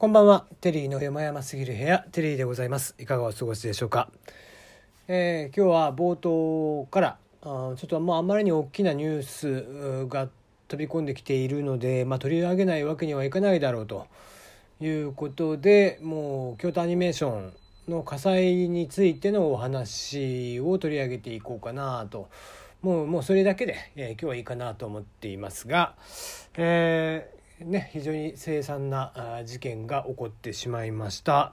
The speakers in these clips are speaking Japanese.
こんばんは。テリーの山々すぎる部屋、テリーでございます。いかがお過ごしでしょうか？えー今日は冒頭から、あちょっともうあまりに大きなニュースが飛び込んできているので、まあ、取り上げないわけにはいかないだろうということで、もう京都アニメーションの火災についてのお話を取り上げていこうかなと。もうもうそれだけで、えー今日はいいかなと思っていますが、えーね、非常に凄惨な事件が起こってしまいました。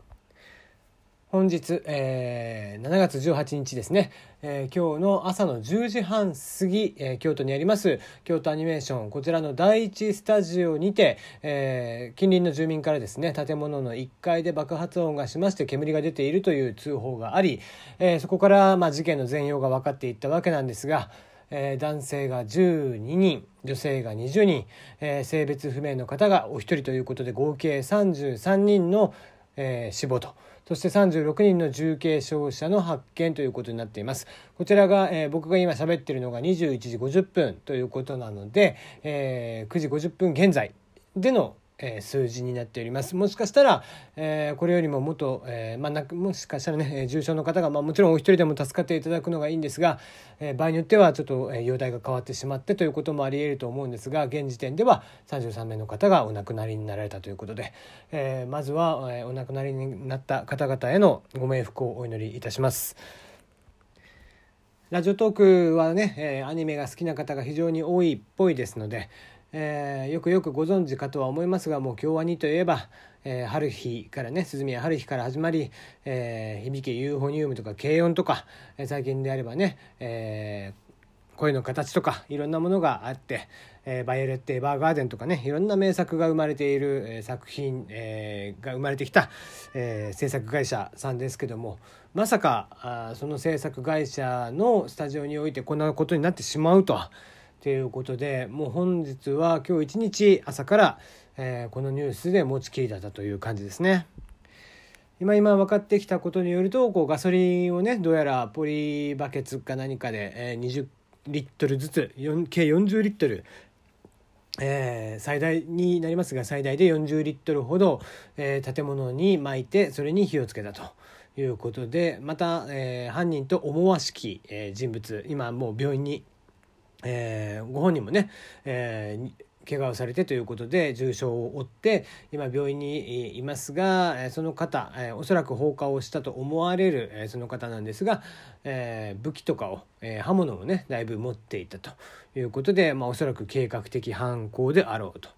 本日、えー7月18日ですね、えー今日の朝の10時半過ぎ、えー京都にあります京都アニメーションこちらの第一スタジオにて、えー近隣の住民からですね建物の1階で爆発音がしまして煙が出ているという通報があり、えーそこから、まあ、事件の全容が分かっていったわけなんですが、えー男性が12人女性が20人、えー性別不明の方がお一人ということで合計33人の、えー死亡と。そして36人の重軽傷者の発見ということになっています。こちらが、えー僕が今喋ってるのが21時50分ということなので、えー9時50分現在でのえ数字になっておりますもしかしたら、えーこれよりももっと、えーまあ、なくもしかしたらねえ重症の方が、まあ、もちろんお一人でも助かっていただくのがいいんですが、えー場合によってはちょっと、え容体が変わってしまってということもありえると思うんですが現時点では33名の方がお亡くなりになられたということで、えまずは、えお亡くなりになった方々へのご冥福をお祈りいたします。ラジオトークはね、えアニメが好きな方が非常に多いっぽいですので、えーよくよくご存知かとは思いますがもう京アニといえば、えー春日からね鈴宮春日から始まり、えー響けユーフォニウムとか軽音とか、えー最近であればね、えー声の形とかいろんなものがあって「えーバイオレット・エヴァーガーデン」とかねいろんな名作が生まれている、えー作品、えーが生まれてきた、えー制作会社さんですけどもまさかあその制作会社のスタジオにおいてこんなことになってしまうとは。ということでもう本日は今日一日朝から、えーこのニュースで持ちきりだったという感じですね。今今分かってきたことによるとこうガソリンをねどうやらポリバケツか何かで、えー20リットルずつ4計40リットルえー最大になりますが最大で40リットルほど、えー建物に巻いてそれに火をつけたということでまた、えー犯人と思わしき、えー人物今もう病院に、えーご本人もね、えー怪我をされてということで重傷を負って今病院にいますがその方、えーおそらく放火をしたと思われる、えーその方なんですが、えー武器とかを、えー刃物をねだいぶ持っていたということで、まあ、おそらく計画的犯行であろうと。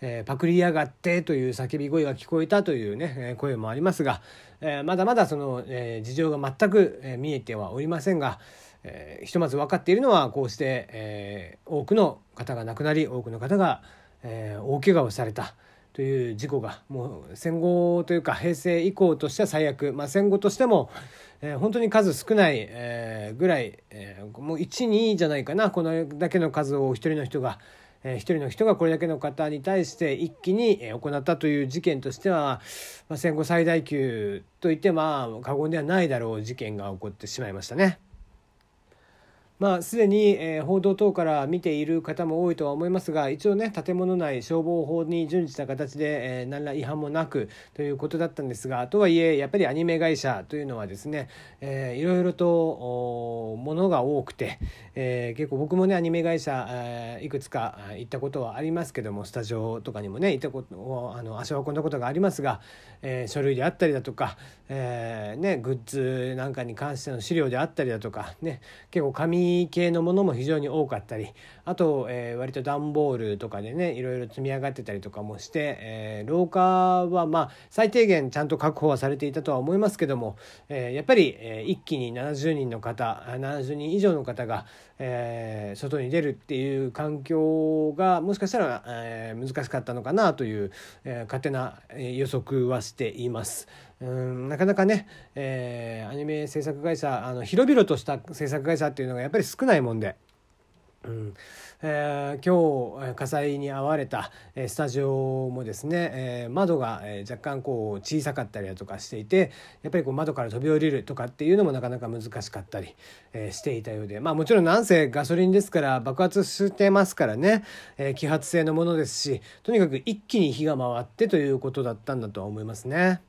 えーパクリやがってという叫び声が聞こえたというね、えー声もありますが、えーまだまだその、えー事情が全く、えー見えてはおりませんが、えーひとまず分かっているのはこうして、えー多くの方が亡くなり多くの方が、えー大怪我をされたという事故がもう戦後というか平成以降としては最悪、まあ、戦後としても、えー本当に数少ない、えーぐらい、えーもう12じゃないかなこのだけの数を一人の人が。えー一人の人がこれだけの方に対して一気に行ったという事件としては、まあ、戦後最大級といってまあ過言ではないだろう事件が起こってしまいましたね。まあ、すでに、えー報道等から見ている方も多いとは思いますが一応ね建物内消防法に準じた形で、えー何ら違反もなくということだったんですがとはいえやっぱりアニメ会社というのはですね、えーいろいろとものが多くて、えー結構僕もねアニメ会社、えーいくつか行ったことはありますけどもスタジオとかにもね行ったことをあの足を運んだことがありますが、えー書類であったりだとか、えーね、グッズなんかに関しての資料であったりだとか、ね、結構紙系のものも非常に多かったりあと、えー割と段ボールとかでねいろいろ積み上がってたりとかもして、えー廊下はまあ最低限ちゃんと確保はされていたとは思いますけども、えーやっぱり、えー一気に70人の方70人以上の方が、えー外に出るっていう環境がもしかしたら、えー難しかったのかなという、えー勝手な予測はしています。うんなかなかね、えーアニメ制作会社あの広々とした制作会社っていうのがやっぱり少ないもんで。うんえー、今日火災に遭われたスタジオもですね、えー、窓が若干こう小さかったりだとかしていてやっぱりこう窓から飛び降りるとかっていうのもなかなか難しかったり、えー、していたようでまあもちろんなんせガソリンですから爆発してますからね、え、揮発性のものですしとにかく一気に火が回ってということだったんだとは思いますね。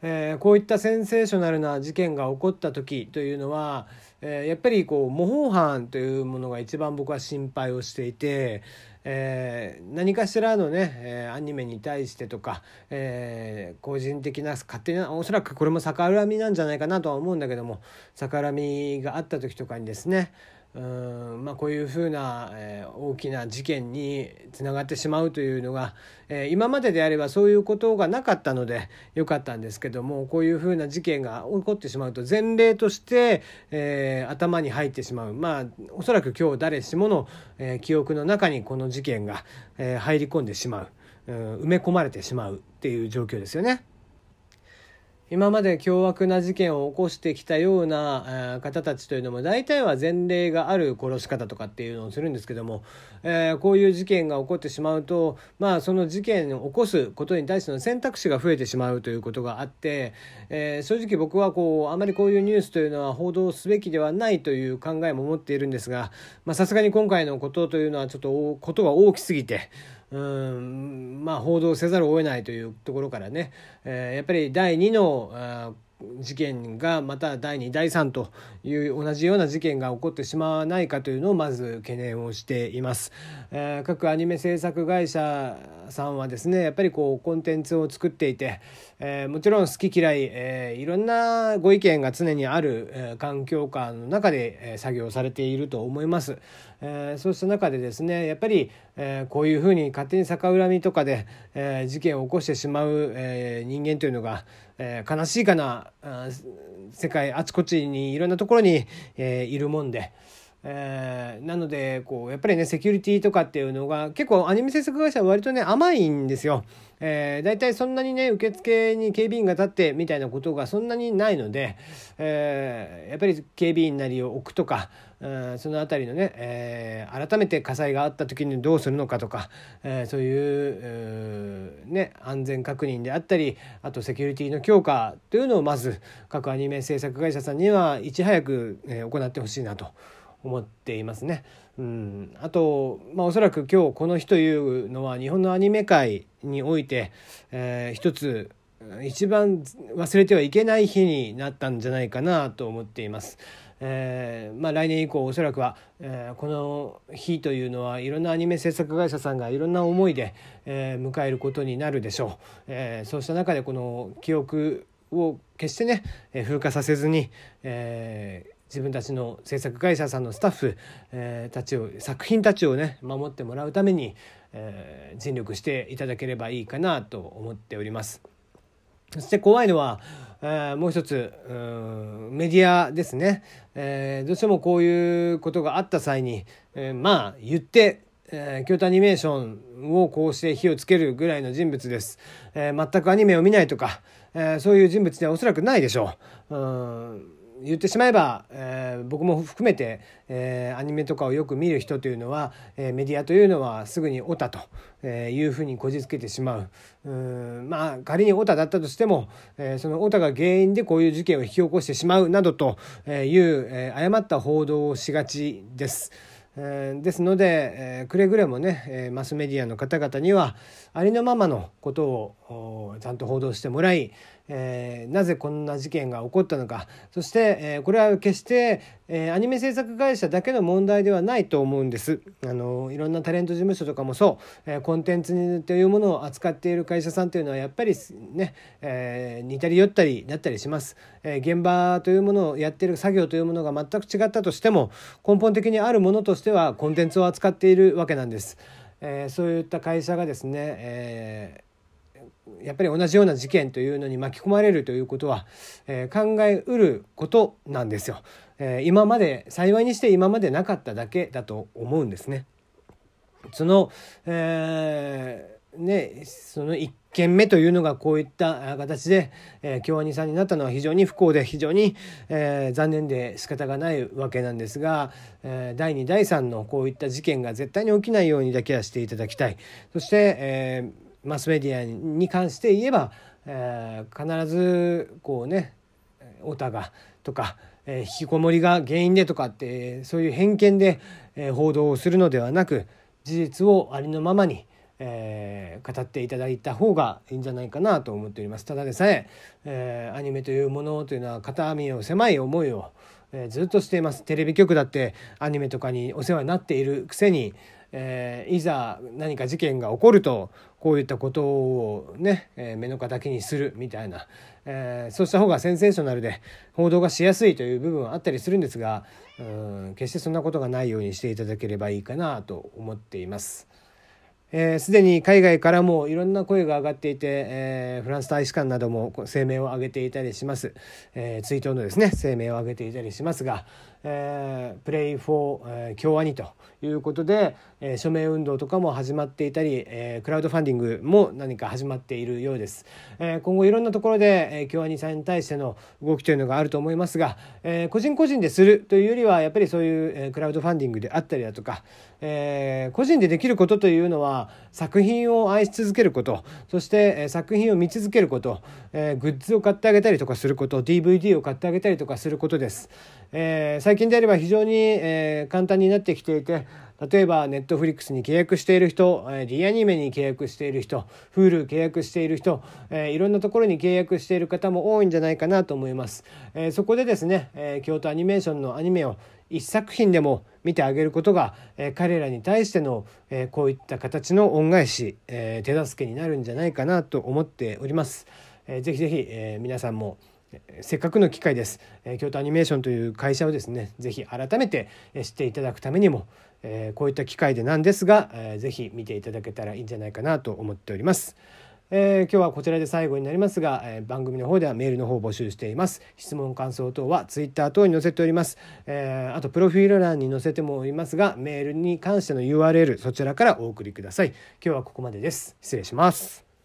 えー、こういったセンセーショナルな事件が起こった時というのは、えー、やっぱりこう模倣犯というものが一番僕は心配をしていて、えー、何かしらのね、えアニメに対してとか、え個人的な勝手なおそらくこれも逆恨みなんじゃないかなとは思うんだけども逆恨みがあった時とかにですねうんまあ、こういうふうな、えー、大きな事件につながってしまうというのが、えー、今までであればそういうことがなかったのでよかったんですけどもこういうふうな事件が起こってしまうと前例として、えー、頭に入ってしまうまあおそらく今日誰しもの、えー、記憶の中にこの事件が、えー、入り込んでしまう、うん、埋め込まれてしまうっていう状況ですよね。今まで凶悪な事件を起こしてきたような方たちというのも大体は前例がある殺し方とかっていうのをするんですけども、えー、こういう事件が起こってしまうとまあその事件を起こすことに対しての選択肢が増えてしまうということがあって、えー、正直僕はこうあまりこういうニュースというのは報道すべきではないという考えも持っているんですがさすがに今回のことというのはちょっとことが大きすぎて。うんまあ報道せざるを得ないというところからね、えー、やっぱり第2の事件がまた第2第3という同じような事件が起こってしまわないかというのをまず懸念をしています、えー、各アニメ制作会社さんはですねやっぱりこうコンテンツを作っていて、えー、もちろん好き嫌い、えー、いろんなご意見が常にある、えー、環境下の中で、え、作業されていると思います、え、そうした中でですねやっぱり、え、こういうふうに勝手に逆恨みとかで、え、事件を起こしてしまう、え、人間というのが、え、悲しいかな世界あちこちにいろんなところに、え、いるもんで。えー、なのでこうやっぱりねセキュリティとかっていうのが結構アニメ制作会社は割とね甘いんですよ。えー、大体そんなにね受付に警備員が立ってみたいなことがそんなにないので、えー、やっぱり警備員なりを置くとか、うん、その辺りのね、えー、改めて火災があった時にどうするのかとか、えー、そういうう、ね、安全確認であったりあとセキュリティの強化というのをまず各アニメ制作会社さんにはいち早く、えー、行ってほしいなと。思っていますね。うん、あと、まあ、おそらく今日この日というのは日本のアニメ界において、えー、一つ一番忘れてはいけない日になったんじゃないかなと思っています。えーまあ、来年以降おそらくは、えー、この日というのはいろんなアニメ制作会社さんがいろんな思いで、えー、迎えることになるでしょう、えー、そうした中でこの記憶を決してね、えー、風化させずに、えー、自分たちの制作会社さんのスタッフ、えー、たちを作品たちをね守ってもらうために、えー、尽力していただければいいかなと思っております。そして怖いのは、えー、もう一つメディアですね、えー、どうしてもこういうことがあった際に、えー、まあ言ってえー、京都アニメーションをこうして火をつけるぐらいの人物です、えー、全くアニメを見ないとか、えー、そういう人物ではおそらくないでしょう。う言ってしまえば、えー、僕も含めて、えー、アニメとかをよく見る人というのは、えー、メディアというのはすぐにオタと、えいうふうにこじつけてしまううんまあ仮にオタだったとしても、えそのオタが原因でこういう事件を引き起こしてしまうなどという、え誤った報道をしがちです。ですので、えー、くれぐれもね、えー、マスメディアの方々にはありのままのことをちゃんと報道してもらい、えー、なぜこんな事件が起こったのか。そして、えー、これは決して、えー、アニメ制作会社だけの問題ではないと思うんです。あのいろんなタレント事務所とかもそう、え、コンテンツというものを扱っている会社さんというのはやっぱりね、え、似たり寄ったりだったりします、え、現場というものをやってる作業というものが全く違ったとしても根本的にあるものとしてはコンテンツを扱っているわけなんです、え、そういった会社がですね、えーやっぱり同じような事件というのに巻き込まれるということは、えー、考えうることなんですよ、えー、今まで幸いにして今までなかっただけだと思うんですね。その、えね、その1件目というのがこういった形で、えー、京アニさんになったのは非常に不幸で非常に、えー、残念で仕方がないわけなんですが、えー、第2第3のこういった事件が絶対に起きないようにだけはしていただきたいそして、えー、マスメディアに関して言えば、えー、必ずこうねオタがとか、えー、引きこもりが原因でとかってそういう偏見で、えー、報道をするのではなく事実をありのままにえー、語っていただいた方がいいんじゃないかなと思っております。ただでさええー、アニメというものというのは肩身を狭い思いを、えー、ずっとしています。テレビ局だってアニメとかにお世話になっているくせに、えー、いざ何か事件が起こるとこういったことをね、えー、目の敵にするみたいな、えー、そうした方がセンセーショナルで報道がしやすいという部分はあったりするんですがうん決してそんなことがないようにしていただければいいかなと思っています。す、えー、で、に海外からもいろんな声が上がっていて、えー、フランス大使館なども声明を上げていたりします、えー、追悼のですね声明を上げていたりしますが、えー、プレイフォー、えー、京アニということで、えー、署名運動とかも始まっていたり、えー、クラウドファンディングも何か始まっているようです、えー、今後いろんなところで、えー、京アニさんに対しての動きというのがあると思いますが、えー、個人個人でするというよりはやっぱりそういう、えー、クラウドファンディングであったりだとか、えー、個人でできることというのは作品を愛し続けることそして、えー、作品を見続けること、えー、グッズを買ってあげたりとかすること DVD を買ってあげたりとかすることです。えー、最近であれば非常に、えー、簡単になってきていて例えばネットフリックスに契約している人、えー、D アニメに契約している人 Hulu 契約している人、えー、いろんなところに契約している方も多いんじゃないかなと思います、えー、そこでですね、えー、京都アニメーションのアニメを一作品でも見てあげることが、えー、彼らに対しての、えー、こういった形の恩返し、えー、手助けになるんじゃないかなと思っております。えー、ぜひぜひ、えー、皆さんもせっかくの機会です、え、京都アニメーションという会社をですねぜひ改めて知っていただくためにも、え、こういった機会でなんですが、えー、ぜひ見ていただけたらいいんじゃないかなと思っております。えー、今日はこちらで最後になりますが、えー、番組の方ではメールの方を募集しています。質問感想等はツイッター等に載せております、えー、あとプロフィール欄に載せてもおりますがメールに関しての URL そちらからお送りください。今日はここまでです。失礼します。